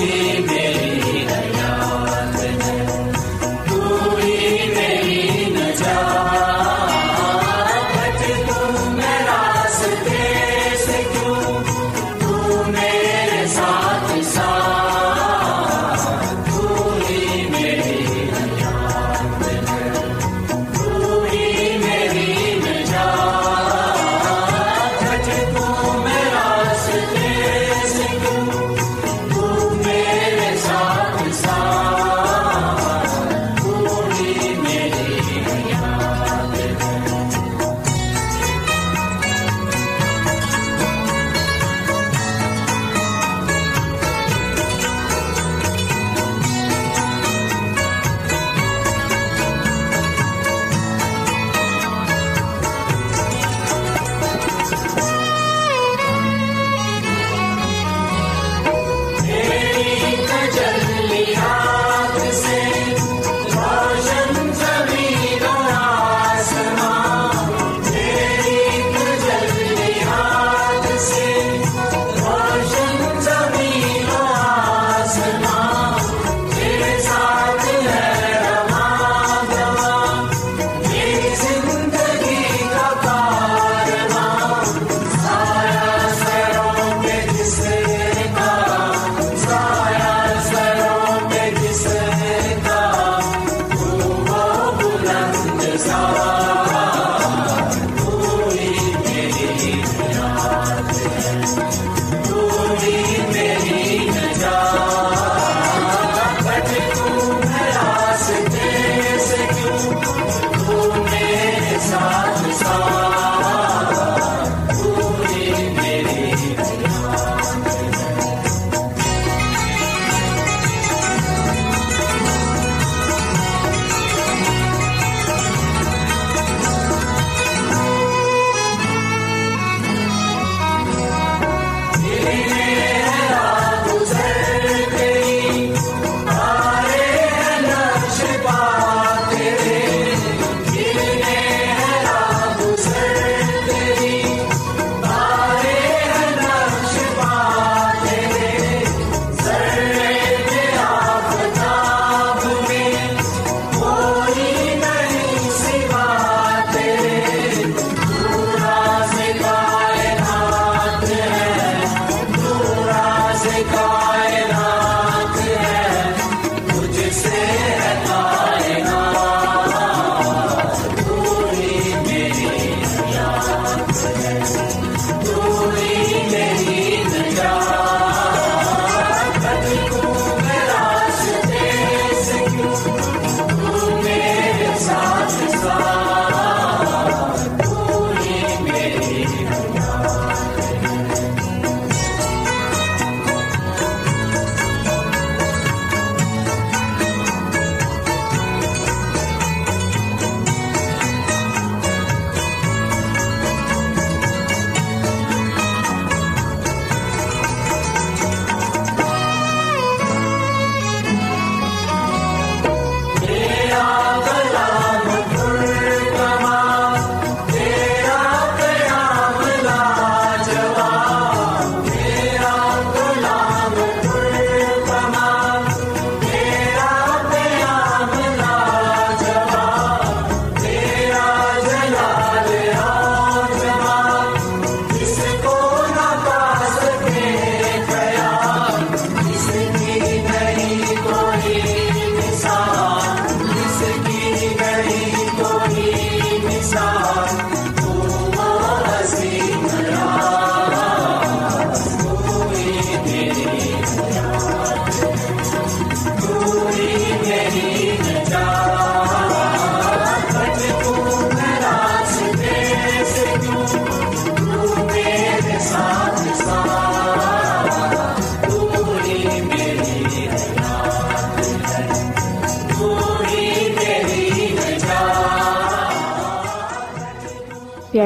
میرے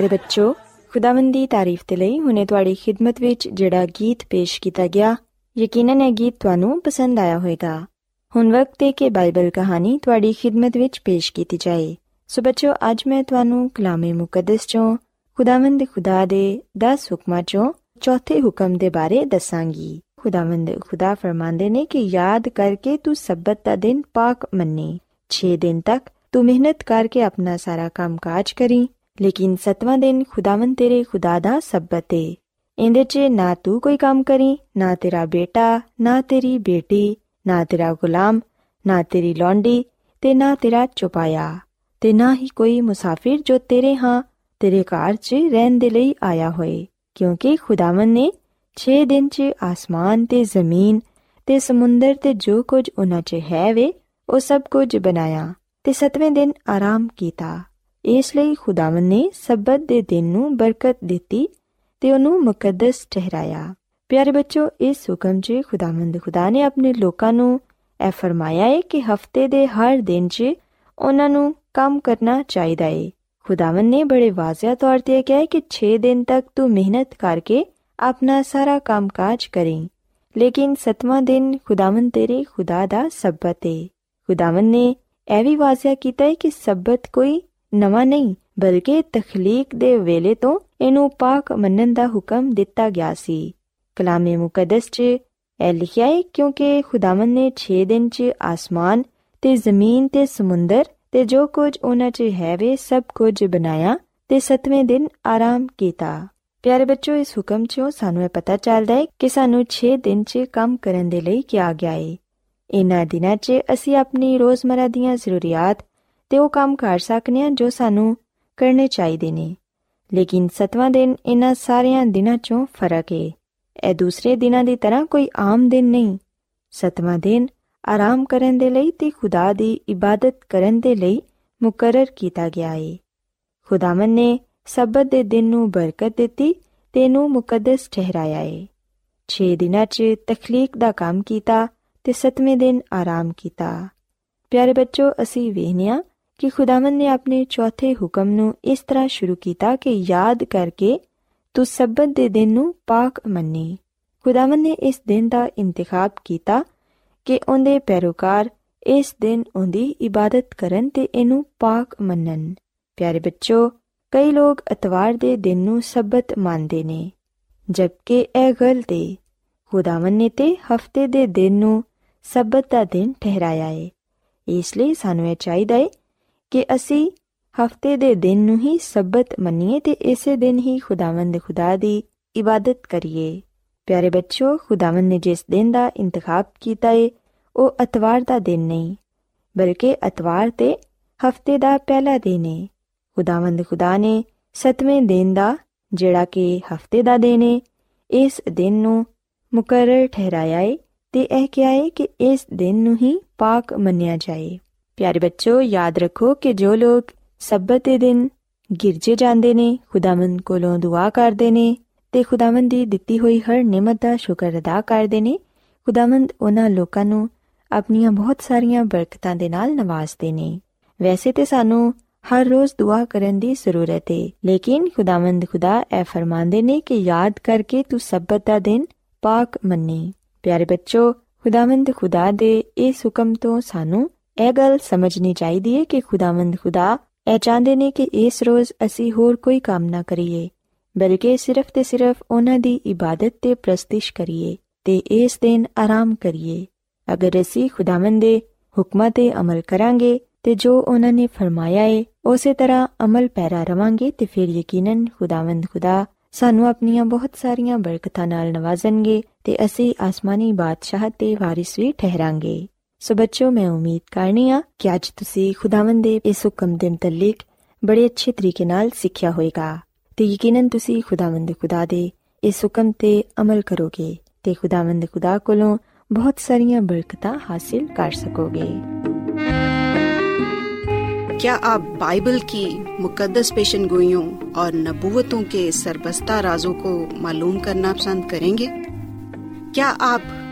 ਪਿਆਰੇ ਬੱਚੋ ਖੁਦਾਵੰਦੀ ਤਾਰੀਫ ਤੇ ਲਈ ਹੁਨੇ ਤੁਹਾਡੀ ਖਿਦਮਤ ਵਿੱਚ ਜਿਹੜਾ ਗੀਤ ਪੇਸ਼ ਕੀਤਾ ਗਿਆ ਯਕੀਨਨ ਇਹ ਗੀਤ ਤੁਹਾਨੂੰ ਪਸੰਦ ਆਇਆ ਹੋਵੇਗਾ ਹੁਣ ਵਕਤ ਹੈ ਕਿ ਬਾਈਬਲ ਕਹਾਣੀ ਤੁਹਾਡੀ ਖਿਦਮਤ ਵਿੱਚ ਪੇਸ਼ ਕੀਤੀ ਜਾਏ ਸੋ ਬੱਚੋ ਅੱਜ ਮੈਂ ਤੁਹਾਨੂੰ ਕਲਾਮੇ ਮੁਕੱਦਸ ਚੋਂ ਖੁਦਾਵੰਦ ਖੁਦਾ ਦੇ 10 ਹੁਕਮਾਂ ਚੋਂ ਚੌਥੇ ਹੁਕਮ ਦੇ ਬਾਰੇ ਦੱਸਾਂਗੀ ਖੁਦਾਵੰਦ ਖੁਦਾ ਫਰਮਾਉਂਦੇ ਨੇ ਕਿ ਯਾਦ ਕਰਕੇ ਤੂੰ ਸਬਤ ਦਾ ਦਿਨ ਪਾਕ ਮੰਨੇ 6 ਦਿਨ ਤੱਕ ਤੂੰ ਮਿਹਨਤ ਕਰਕੇ ਆਪਣਾ ਸਾਰਾ ਕੰਮਕਾਜ ਕਰੀ ਲੇਕਿਨ ਸਤਵਾਂ ਦਿਨ ਖੁਦਾਵੰਦ ਤੇਰੇ ਖੁਦਾ ਦਾ ਸਬਤ ਏ ਇਹਦੇ 'ਚ ਨਾ ਤੂੰ ਕੋਈ ਕੰਮ ਕਰੀ ਨਾ ਤੇਰਾ ਬੇਟਾ ਨਾ ਤੇਰੀ ਬੇਟੀ ਨਾ ਤੇਰਾ ਗੁਲਾਮ ਨਾ ਤੇਰੀ ਲੌਂਡੀ ਤੇ ਨਾ ਤੇਰਾ ਚੁਪਾਇਆ ਤੇ ਨਾ ਹੀ ਕੋਈ ਮੁਸਾਫਿਰ ਜੋ ਤੇਰੇ ਹਾਂ ਤੇਰੇ ਘਰ 'ਚ ਰਹਿਣ ਦੇ ਲਈ ਆਇਆ ਹੋਏ ਕਿਉਂਕਿ ਖੁਦਾਵੰਦ ਨੇ 6 ਦਿਨ 'ਚ ਆਸਮਾਨ ਤੇ ਜ਼ਮੀਨ ਤੇ ਸਮੁੰਦਰ ਤੇ ਜੋ ਕੁਝ ਉਹਨਾਂ 'ਚ ਹੈ ਵੇ ਉਹ ਸਭ ਕੁਝ ਬਣਾਇਆ ਤੇ ਸਤਵੇਂ ਦਿਨ ਆਰਾਮ ਕੀਤਾ لاو نے سبت دن نرکت دقس بچوں نے بڑے واضح طور پہ چھ دن تک تحنت کر کے اپنا سارا کام کاج کرے لیکن ستواں دن خداو تیر خدا کا سببت ہے خدامن نے احوی واضح کیا سبت کو نو نہیں بلکہ تخلیق ہے ستوے دن آرام کیا پیارے بچوں اس حکم چ پتا چلتا ہے کہ سنو چھ دن چم کرنے کیا گیا دنوں چی اپنی روزمرہ دیا ضروریات ਤੇ ਉਹ ਕੰਮ ਕਰ ਸਕਨੇ ਆ ਜੋ ਸਾਨੂੰ ਕਰਨੇ ਚਾਹੀਦੇ ਨੇ ਲੇਕਿਨ ਸਤਵਾਂ ਦਿਨ ਇਹਨਾਂ ਸਾਰਿਆਂ ਦਿਨਾਂ 'ਚੋਂ ਫਰਕ ਹੈ ਇਹ ਦੂਸਰੇ ਦਿਨਾਂ ਦੀ ਤਰ੍ਹਾਂ ਕੋਈ ਆਮ ਦਿਨ ਨਹੀਂ ਸਤਵਾਂ ਦਿਨ ਆਰਾਮ ਕਰਨ ਦੇ ਲਈ ਤੇ ਖੁਦਾ ਦੀ ਇਬਾਦਤ ਕਰਨ ਦੇ ਲਈ ਮੁਕਰਰ ਕੀਤਾ ਗਿਆ ਹੈ ਖੁਦਾਵੰ ਨੇ ਸਬਤ ਦੇ ਦਿਨ ਨੂੰ ਬਰਕਤ ਦਿੱਤੀ ਤੇ ਨੂੰ ਮੁਕੱਦਸ ਠਹਿਰਾਇਆ ਹੈ 6 ਦਿਨਾਂ 'ਚ ਤਖਲੀਕ ਦਾ ਕੰਮ ਕੀਤਾ ਤੇ ਸਤਵੇਂ ਦਿਨ ਆਰਾਮ ਕੀਤਾ ਪਿਆਰੇ ਬੱਚੋ ਅਸੀਂ ਵੇਖਿਆ کہ خداون نے اپنے چوتھے حکم نو اس طرح شروع کیا کہ یاد کر کے تو سبت تبت دن نو پاک منی۔ خداون نے اس دن کا انتخاب کیا کہ اندھے پیروکار اس دن ان کی عبادت پاک منن۔ پیارے بچوں، کئی لوگ اتوار دے دن نو سبت مانتے نے۔ جبکہ یہ گلتے خداون نے تے ہفتے دے دن نو سبت کا دن ٹھہرایا ہے۔ اس لیے سانوں یہ چاہیے کہ اِس ہفتے کے دنوں ہی سبت منیے تو اس دن ہی خداو خدا کی عبادت کریے پیارے بچوں خداوت نے جس دن کا انتخاب کیا ہے وہ اتوار کا دن نہیں بلکہ اتوار سے ہفتے کا پہلا دن ہے خداو خدا نے ستویں دن کا جڑا کہ ہفتے کا دن ہے اس دن نقرر ٹہرایا کیا ہے کہ اس دن ہی پاک منیا جائے پیارے بچوں، یاد رکھو کہ جو لوگ سب گرجن ویسے تو سنو ہر روز دعا کر لیکن خدا مند خدا ای فرماند نے یاد کر کے تبت کا دن پاک منی۔ پیارے بچوں خدا مند خدا دکم تو سانو خدا مند خدا یہ چاہتے ہیں کہ اس روز اگر کوئی کام نہ کریے، بلکہ عبادت کریے عمل کر گے تو جو انہوں نے فرمایا ہے، اسی طرح امل پیرا رواں یقیناً خدا مند خدا سنو اپنی بہت ساری برکت نوازن گیے اسمانی بادشاہ وارث بھی ٹھہرا گی ਸੋ ਬੱਚਿਓ ਮੈਂ ਉਮੀਦ ਕਰਨੀ ਆ ਕਿ ਅੱਜ ਤੁਸੀਂ ਖੁਦਾਵੰਦ ਦੇ ਇਸ ਹੁਕਮ ਦੇ ਮੁਤਲਕ ਬੜੇ ਅੱਛੇ ਤਰੀਕੇ ਨਾਲ ਸਿੱਖਿਆ ਹੋਏਗਾ ਤੇ ਯਕੀਨਨ ਤੁਸੀਂ ਖੁਦਾਵੰਦ ਖੁਦਾ ਦੇ ਇਸ ਹੁਕਮ ਤੇ ਅਮਲ ਕਰੋਗੇ ਤੇ ਖੁਦਾਵੰਦ ਖੁਦਾ ਕੋਲੋਂ ਬਹੁਤ ਸਾਰੀਆਂ ਬਰਕਤਾਂ ਹਾਸਿਲ ਕਰ ਸਕੋਗੇ کیا آپ بائبل کی مقدس پیشن گوئیوں اور نبوتوں کے سربستہ رازوں کو معلوم کرنا پسند کریں گے کیا آپ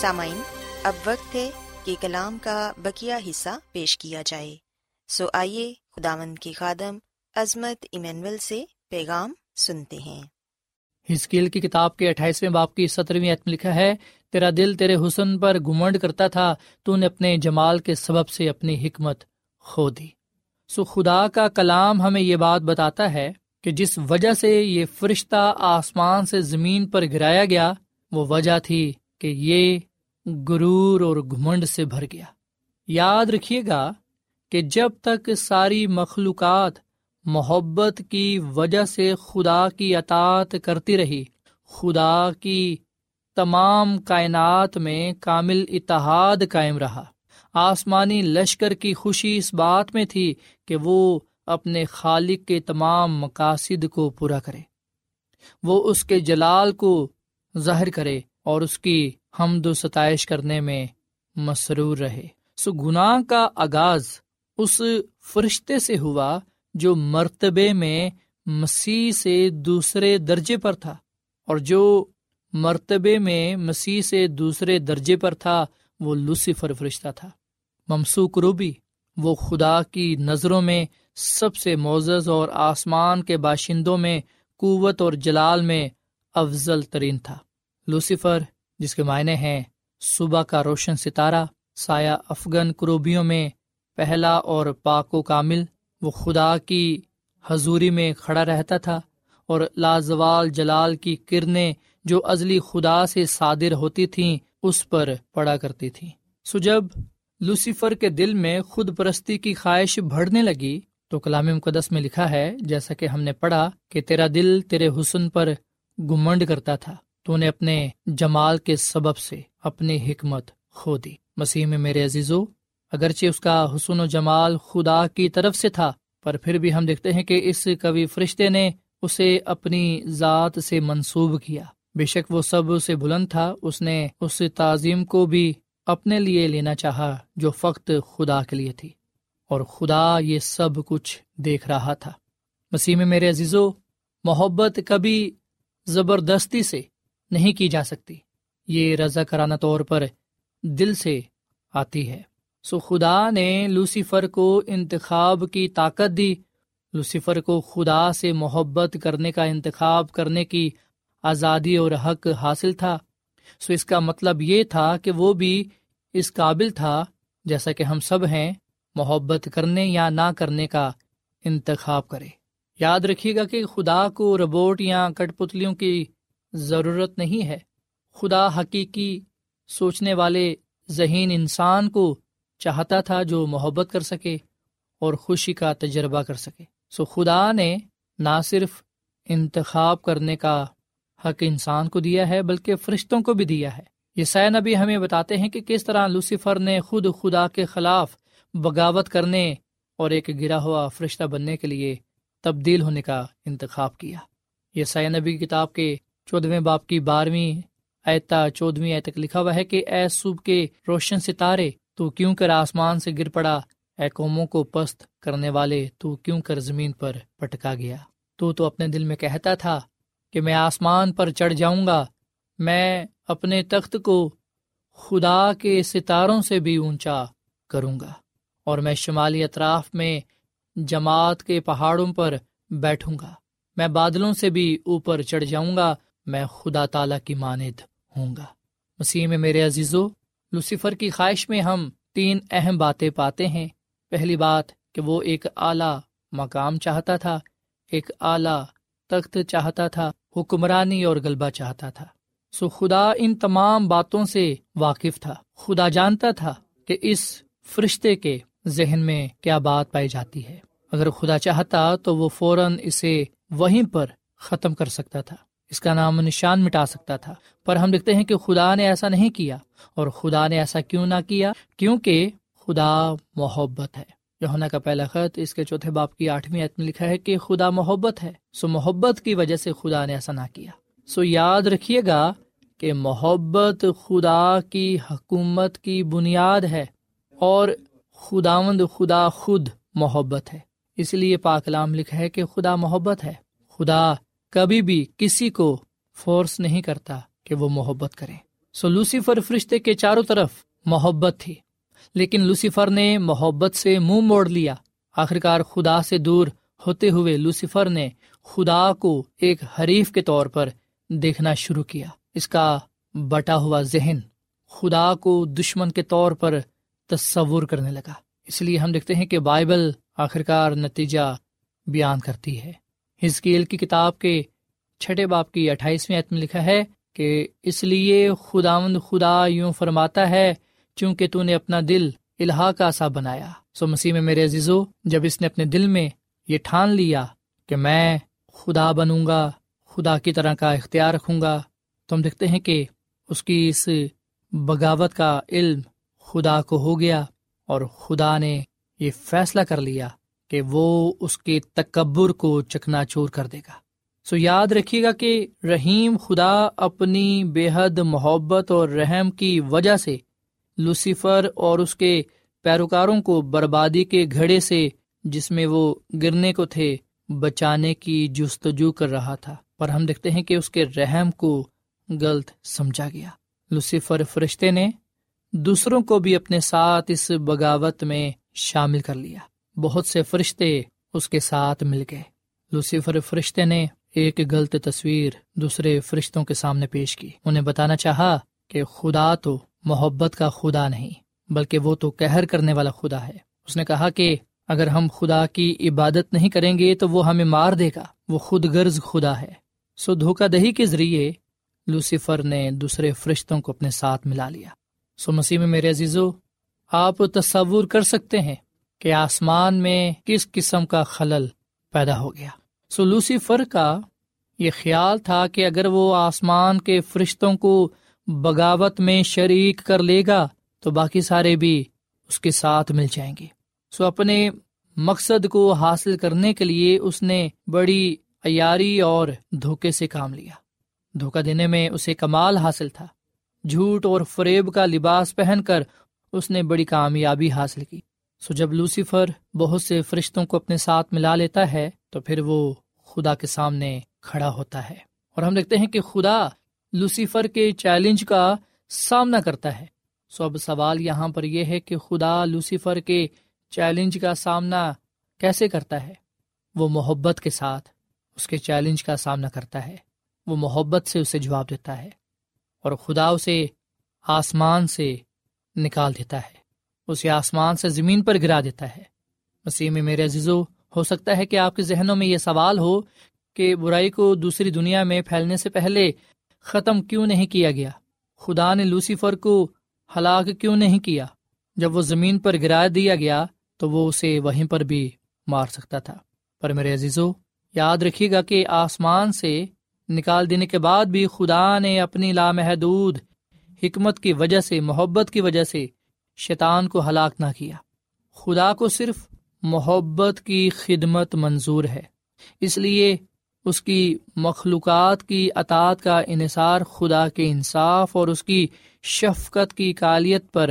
سامعین، اب وقت ہے کہ کلام کا بکیا حصہ پیش کیا جائے۔ سو آئیے خداوند کی خادم عظمت ایمینول سے پیغام سنتے ہیں۔ ہسکیل کی کتاب کے اٹھائیسویں باپ کی سترویں عتم لکھا ہے، تیرا دل تیرے حسن پر گمنڈ کرتا تھا، تو نے اپنے جمال کے سبب سے اپنی حکمت کھو دی۔ سو خدا کا کلام ہمیں یہ بات بتاتا ہے کہ جس وجہ سے یہ فرشتہ آسمان سے زمین پر گرایا گیا، وہ وجہ تھی کہ یہ گرور اور گھمنڈ سے بھر گیا۔ یاد رکھیے گا کہ جب تک ساری مخلوقات محبت کی وجہ سے خدا کی اطاط کرتی رہی، خدا کی تمام کائنات میں کامل اتحاد قائم رہا۔ آسمانی لشکر کی خوشی اس بات میں تھی کہ وہ اپنے خالق کے تمام مقاصد کو پورا کرے۔ وہ اس کے جلال کو ظاہر کرے اور اس کی حمد و ستائش کرنے میں مسرور رہے۔ سو گناہ کا آغاز اس فرشتے سے ہوا جو مرتبے میں مسیح سے دوسرے درجے پر تھا اور جو مرتبے میں مسیح سے دوسرے درجے پر تھا، وہ لوسیفر فرشتہ تھا۔ ممسوک روبی، وہ خدا کی نظروں میں سب سے معزز اور آسمان کے باشندوں میں قوت اور جلال میں افضل ترین تھا۔ لوسیفر جس کے معنی ہیں صبح کا روشن ستارہ، سایہ افغن کروبیوں میں پہلا اور پاک و کامل، وہ خدا کی حضوری میں کھڑا رہتا تھا اور لازوال جلال کی کرنیں جو ازلی خدا سے صادر ہوتی تھیں، اس پر پڑا کرتی تھی سو جب لوسیفر کے دل میں خود پرستی کی خواہش بڑھنے لگی، تو کلام مقدس میں لکھا ہے، جیسا کہ ہم نے پڑھا کہ تیرا دل تیرے حسن پر گمنڈ کرتا تھا۔ تو نے اپنے جمال کے سبب سے اپنی حکمت کھو دی۔ مسیح میں میرے عزیزو، اگرچہ اس کا حسن و جمال خدا کی طرف سے تھا، پر پھر بھی ہم دیکھتے ہیں کہ اس کبھی فرشتے نے اسے اپنی ذات سے منسوب کیا۔ بے شک وہ سب سے بلند تھا، اس نے اس تعظیم کو بھی اپنے لیے لینا چاہا جو فقط خدا کے لیے تھی۔ اور خدا یہ سب کچھ دیکھ رہا تھا۔ مسیح میں میرے عزیزو، محبت کبھی زبردستی سے نہیں کی جا سکتی۔ یہ رضا کرانہ طور پر دل سے آتی ہے۔ سو خدا نے لوسیفر کو انتخاب کی طاقت دی۔ لوسیفر کو خدا سے محبت کرنے کا انتخاب کرنے کی آزادی اور حق حاصل تھا۔ سو اس کا مطلب یہ تھا کہ وہ بھی اس قابل تھا جیسا کہ ہم سب ہیں، محبت کرنے یا نہ کرنے کا انتخاب کرے۔ یاد رکھیے گا کہ خدا کو ربوٹ یا کٹ پتلیوں کی ضرورت نہیں ہے۔ خدا حقیقی سوچنے والے ذہین انسان کو چاہتا تھا جو محبت کر سکے اور خوشی کا تجربہ کر سکے۔ سو خدا نے نہ صرف انتخاب کرنے کا حق انسان کو دیا ہے، بلکہ فرشتوں کو بھی دیا ہے۔ یہ سہ نبی ہمیں بتاتے ہیں کہ کس طرح لوسیفر نے خود خدا کے خلاف بغاوت کرنے اور ایک گرا ہوا فرشتہ بننے کے لیے تبدیل ہونے کا انتخاب کیا۔ یہ سہ نبی کتاب کے چودھویں باپ کی بارہویں ایتا چودہویں تک لکھا ہوا ہے کہ اے صبح کے روشن ستارے، تو کیوں کر آسمان سے گر پڑا؟ اے قوموں کو پست کرنے والے، تو کیوں کر زمین پر پٹکا گیا؟ تو تو اپنے دل میں کہتا تھا کہ میں آسمان پر چڑھ جاؤں گا، میں اپنے تخت کو خدا کے ستاروں سے بھی اونچا کروں گا، اور میں شمالی اطراف میں جماعت کے پہاڑوں پر بیٹھوں گا، میں بادلوں سے بھی اوپر چڑھ جاؤں گا میں خدا تعالی کی ماند ہوں گا۔ مسیح میں میرے عزیزو، لوسیفر کی خواہش میں ہم تین اہم باتیں پاتے ہیں۔ پہلی بات کہ وہ ایک اعلیٰ مقام چاہتا تھا، ایک اعلیٰ تخت چاہتا تھا، حکمرانی اور غلبہ چاہتا تھا۔ سو خدا ان تمام باتوں سے واقف تھا۔ خدا جانتا تھا کہ اس فرشتے کے ذہن میں کیا بات پائی جاتی ہے۔ اگر خدا چاہتا تو وہ فوراً اسے وہیں پر ختم کر سکتا تھا۔ اس کا نام نشان مٹا سکتا تھا۔ پر ہم دیکھتے ہیں کہ خدا نے ایسا نہیں کیا۔ اور خدا نے ایسا کیوں نہ کیا؟ کیونکہ خدا محبت ہے۔ یونا کا پہلا خط اس کے چوتھے باپ کی آٹھویں میں لکھا ہے کہ خدا محبت ہے۔ سو محبت کی وجہ سے خدا نے ایسا نہ کیا۔ سو یاد رکھیے گا کہ محبت خدا کی حکومت کی بنیاد ہے اور خداوند خدا خود محبت ہے۔ اس لیے پاکلام لکھا ہے کہ خدا محبت ہے۔ خدا کبھی بھی کسی کو فورس نہیں کرتا کہ وہ محبت کرے۔ سو لوسیفر فرشتے کے چاروں طرف محبت تھی، لیکن لوسیفر نے محبت سے منہ مو موڑ لیا۔ آخرکار خدا سے دور ہوتے ہوئے لوسیفر نے خدا کو ایک حریف کے طور پر دیکھنا شروع کیا۔ اس کا بٹا ہوا ذہن خدا کو دشمن کے طور پر تصور کرنے لگا۔ اس لیے ہم دیکھتے ہیں کہ بائبل آخرکار نتیجہ بیان کرتی ہے۔ ہزکیل کی کتاب کے چھٹے باپ کی اٹھائیسویں عتم لکھا ہے کہ اس لیے خداوند خدا یوں فرماتا ہے، چونکہ تو نے اپنا دل الہا کا سا بنایا۔ سو مسیح میں میرے عزیزو، جب اس نے اپنے دل میں یہ ٹھان لیا کہ میں خدا بنوں گا، خدا کی طرح کا اختیار رکھوں گا، تو ہم دیکھتے ہیں کہ اس کی اس بغاوت کا علم خدا کو ہو گیا اور خدا نے یہ فیصلہ کر لیا۔ کہ وہ اس کے تکبر کو چکنا چور کر دے گا۔ سو یاد رکھیے گا کہ رحیم خدا اپنی بے حد محبت اور رحم کی وجہ سے لوسیفر اور اس کے پیروکاروں کو بربادی کے گھڑے سے جس میں وہ گرنے کو تھے بچانے کی جستجو کر رہا تھا۔ پر ہم دیکھتے ہیں کہ اس کے رحم کو غلط سمجھا گیا۔ لوسیفر فرشتے نے دوسروں کو بھی اپنے ساتھ اس بغاوت میں شامل کر لیا۔ بہت سے فرشتے اس کے ساتھ مل گئے۔ لوسیفر فرشتے نے ایک غلط تصویر دوسرے فرشتوں کے سامنے پیش کی۔ انہیں بتانا چاہا کہ خدا تو محبت کا خدا نہیں، بلکہ وہ تو کہر کرنے والا خدا ہے۔ اس نے کہا کہ اگر ہم خدا کی عبادت نہیں کریں گے تو وہ ہمیں مار دے گا۔ وہ خود غرض خدا ہے۔ سو دھوکہ دہی کے ذریعے لوسیفر نے دوسرے فرشتوں کو اپنے ساتھ ملا لیا۔ سو مسیح میں میرے عزیزو، آپ تصور کر سکتے ہیں کہ آسمان میں کس قسم کا خلل پیدا ہو گیا۔ سو لوسیفر کا یہ خیال تھا کہ اگر وہ آسمان کے فرشتوں کو بغاوت میں شریک کر لے گا تو باقی سارے بھی اس کے ساتھ مل جائیں گے۔ سو اپنے مقصد کو حاصل کرنے کے لیے اس نے بڑی عیاری اور دھوکے سے کام لیا۔ دھوکا دینے میں اسے کمال حاصل تھا۔ جھوٹ اور فریب کا لباس پہن کر اس نے بڑی کامیابی حاصل کی۔ سو جب لوسیفر بہت سے فرشتوں کو اپنے ساتھ ملا لیتا ہے، تو پھر وہ خدا کے سامنے کھڑا ہوتا ہے۔ اور ہم دیکھتے ہیں کہ خدا لوسیفر کے چیلنج کا سامنا کرتا ہے۔ سو اب سوال یہاں پر یہ ہے کہ خدا لوسیفر کے چیلنج کا سامنا کیسے کرتا ہے؟ وہ محبت کے ساتھ اس کے چیلنج کا سامنا کرتا ہے۔ وہ محبت سے اسے جواب دیتا ہے اور خدا اسے آسمان سے نکال دیتا ہے۔ اسے آسمان سے زمین پر گرا دیتا ہے۔ مسیح میں میرے عزیزو، ہو سکتا ہے کہ آپ کے ذہنوں میں یہ سوال ہو کہ برائی کو دوسری دنیا میں پھیلنے سے پہلے ختم کیوں نہیں کیا گیا؟ خدا نے لوسیفر کو ہلاک کیوں نہیں کیا؟ جب وہ زمین پر گرا دیا گیا تو وہ اسے وہیں پر بھی مار سکتا تھا۔ پر میرے عزیزو، یاد رکھیے گا کہ آسمان سے نکال دینے کے بعد بھی خدا نے اپنی لامحدود، حکمت کی وجہ سے، محبت کی وجہ سے شیطان کو ہلاک نہ کیا۔ خدا کو صرف محبت کی خدمت منظور ہے۔ اس لیے اس کی مخلوقات کی اطاعت کا انحصار خدا کے انصاف اور اس کی شفقت کی کالیت پر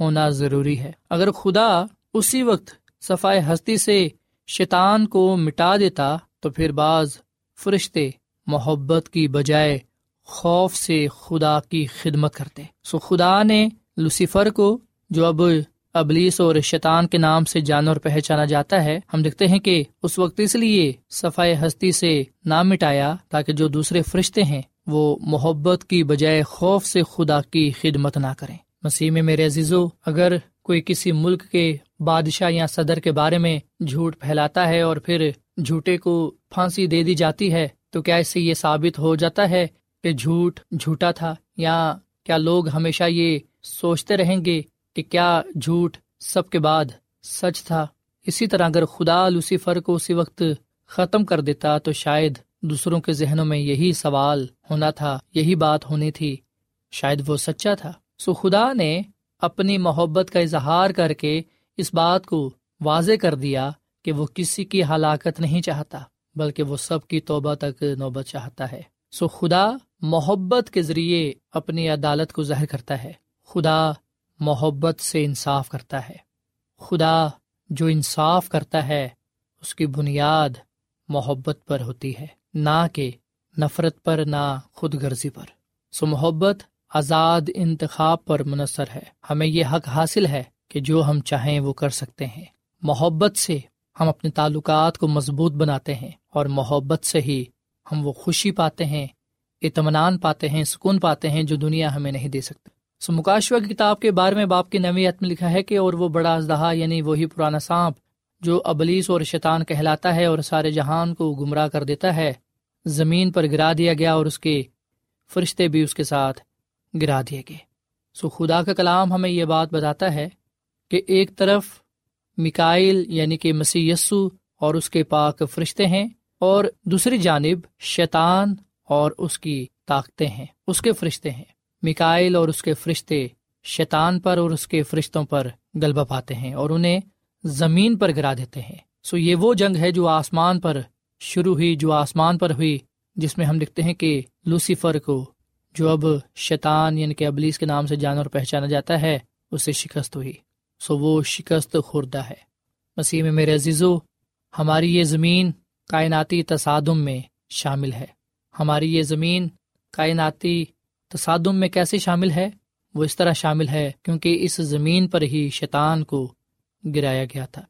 ہونا ضروری ہے۔ اگر خدا اسی وقت صفائے ہستی سے شیطان کو مٹا دیتا تو پھر بعض فرشتے محبت کی بجائے خوف سے خدا کی خدمت کرتے۔ سو خدا نے لوسیفر کو جو اب ابلیس اور شیطان کے نام سے جانور پہچانا جاتا ہے، ہم دیکھتے ہیں کہ اس وقت اس لیے صفائی ہستی سے نام مٹایا تاکہ جو دوسرے فرشتے ہیں وہ محبت کی بجائے خوف سے خدا کی خدمت نہ کریں۔ مسیح میں میرے عزیزو، اگر کوئی کسی ملک کے بادشاہ یا صدر کے بارے میں جھوٹ پھیلاتا ہے اور پھر جھوٹے کو پھانسی دے دی جاتی ہے، تو کیا اس سے یہ ثابت ہو جاتا ہے کہ جھوٹ جھوٹا تھا یا کیا لوگ ہمیشہ یہ سوچتے رہیں گے کہ کیا جھوٹ سب کے بعد سچ تھا؟ اسی طرح اگر خدا لوسیفر کو اسی وقت ختم کر دیتا تو شاید دوسروں کے ذہنوں میں یہی سوال ہونا تھا، یہی بات ہونی تھی۔ شاید وہ سچا تھا۔ سو خدا نے اپنی محبت کا اظہار کر کے اس بات کو واضح کر دیا کہ وہ کسی کی ہلاکت نہیں چاہتا، بلکہ وہ سب کی توبہ تک نوبت چاہتا ہے۔ سو خدا محبت کے ذریعے اپنی عدالت کو ظاہر کرتا ہے۔ خدا محبت سے انصاف کرتا ہے۔ خدا جو انصاف کرتا ہے، اس کی بنیاد محبت پر ہوتی ہے، نہ کہ نفرت پر، نہ خود غرضی پر۔ سو محبت آزاد انتخاب پر منحصر ہے۔ ہمیں یہ حق حاصل ہے کہ جو ہم چاہیں وہ کر سکتے ہیں۔ محبت سے ہم اپنے تعلقات کو مضبوط بناتے ہیں اور محبت سے ہی ہم وہ خوشی پاتے ہیں، اطمینان پاتے ہیں، سکون پاتے ہیں جو دنیا ہمیں نہیں دے سکتی۔ سو مکاشوا کی کتاب کے بارے میں باپ کی نویت میں لکھا ہے کہ اور وہ بڑا اژدہا یعنی وہی پرانا سانپ جو ابلیس اور شیطان کہلاتا ہے اور سارے جہان کو گمراہ کر دیتا ہے۔ زمین پر گرا دیا گیا اور اس کے فرشتے بھی اس کے ساتھ گرا دیے گئے۔ سو خدا کا کلام ہمیں یہ بات بتاتا ہے کہ ایک طرف مکائل یعنی کہ مسی یسو اور اس کے پاک فرشتے ہیں اور دوسری جانب شیطان اور اس کی طاقتیں ہیں، اس کے فرشتے ہیں۔ مکائل اور اس کے فرشتے شیطان پر اور اس کے فرشتوں پر غلبہ پاتے ہیں اور انہیں زمین پر گرا دیتے ہیں۔ سو یہ وہ جنگ ہے جو آسمان پر شروع ہوئی، جو آسمان پر ہوئی، جس میں ہم لکھتے ہیں کہ لوسیفر کو جو اب شیطان یعنی کہ ابلیس کے نام سے جانور پہچانا جاتا ہے اسے شکست ہوئی۔ سو وہ شکست خوردہ ہے۔ مسیح میں میرے عزیزو، ہماری یہ زمین کائناتی تصادم میں شامل ہے۔ ہماری یہ زمین کائناتی تصادم میں کیسے شامل ہے؟ وہ اس طرح شامل ہے کیونکہ اس زمین پر ہی شیطان کو گرایا گیا تھا۔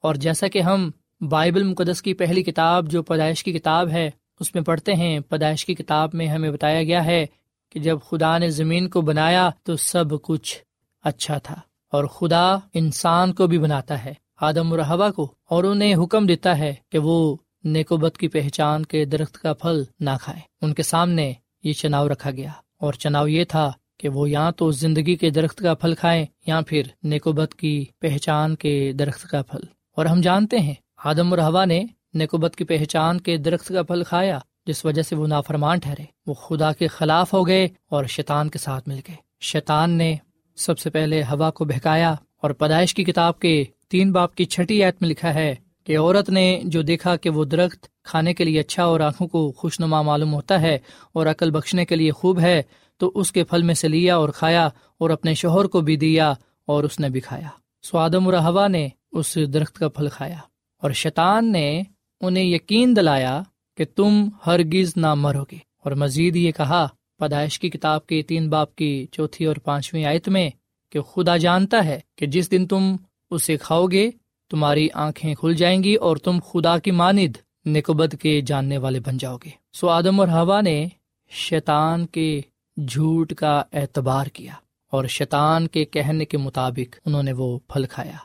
اور جیسا کہ ہم بائبل مقدس کی پہلی کتاب جو پیدائش کی کتاب ہے، اس میں پڑھتے ہیں، پیدائش کی کتاب میں ہمیں بتایا گیا ہے کہ جب خدا نے زمین کو بنایا تو سب کچھ اچھا تھا اور خدا انسان کو بھی بناتا ہے، آدم الرحبا کو، اور انہیں حکم دیتا ہے کہ وہ نیکوبت کی پہچان کے درخت کا پھل نہ کھائے ان کے سامنے یہ چناؤ رکھا گیا۔ اور چناؤ یہ تھا کہ وہ یا تو زندگی کے درخت کا پھل کھائیں یا پھر نیکوبت کی پہچان کے درخت کا پھل۔ اور ہم جانتے ہیں، آدم الرحبا نے نیکوبت کی پہچان کے درخت کا پھل کھایا، جس وجہ سے وہ نافرمان ٹھہرے۔ وہ خدا کے خلاف ہو گئے اور شیطان کے ساتھ مل گئے۔ شیطان نے سب سے پہلے ہوا کو بہکایا اور پیدائش کی کتاب کے تین باپ کی چھٹی ایت میں لکھا ہے کہ عورت نے جو دیکھا کہ وہ درخت کھانے کے لیے اچھا اور آنکھوں کو خوش نما معلوم ہوتا ہے اور عقل بخشنے کے لیے خوب ہے، تو اس کے پھل میں سے لیا اور کھایا اور اپنے شوہر کو بھی دیا اور اس نے بھی کھایا۔ سوادم اور ہوا نے اس درخت کا پھل کھایا اور شیطان نے انہیں یقین دلایا کہ تم ہرگز نہ مرو گے اور مزید یہ کہا، پیدائش کی کتاب کے تین باپ کی چوتھی اور پانچویں آیت میں کہ خدا جانتا ہے کہ جس دن تم اسے کھاؤ گے تمہاری آنکھیں کھل جائیں گی اور تم خدا کی ماند نکوبد کے جاننے والے بن جاؤ گے۔ سو آدم اور ہوا نے شیطان کے جھوٹ کا اعتبار کیا اور شیطان کے کہنے کے مطابق انہوں نے وہ پھل کھایا۔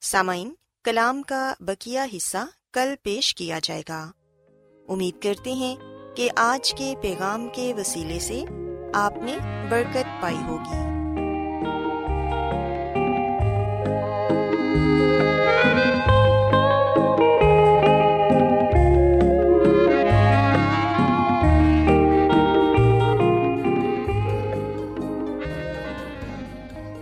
سامعین، کلام کا بکیا حصہ کل پیش کیا جائے گا۔ امید کرتے ہیں کہ آج کے پیغام کے وسیلے سے آپ نے برکت پائی ہوگی۔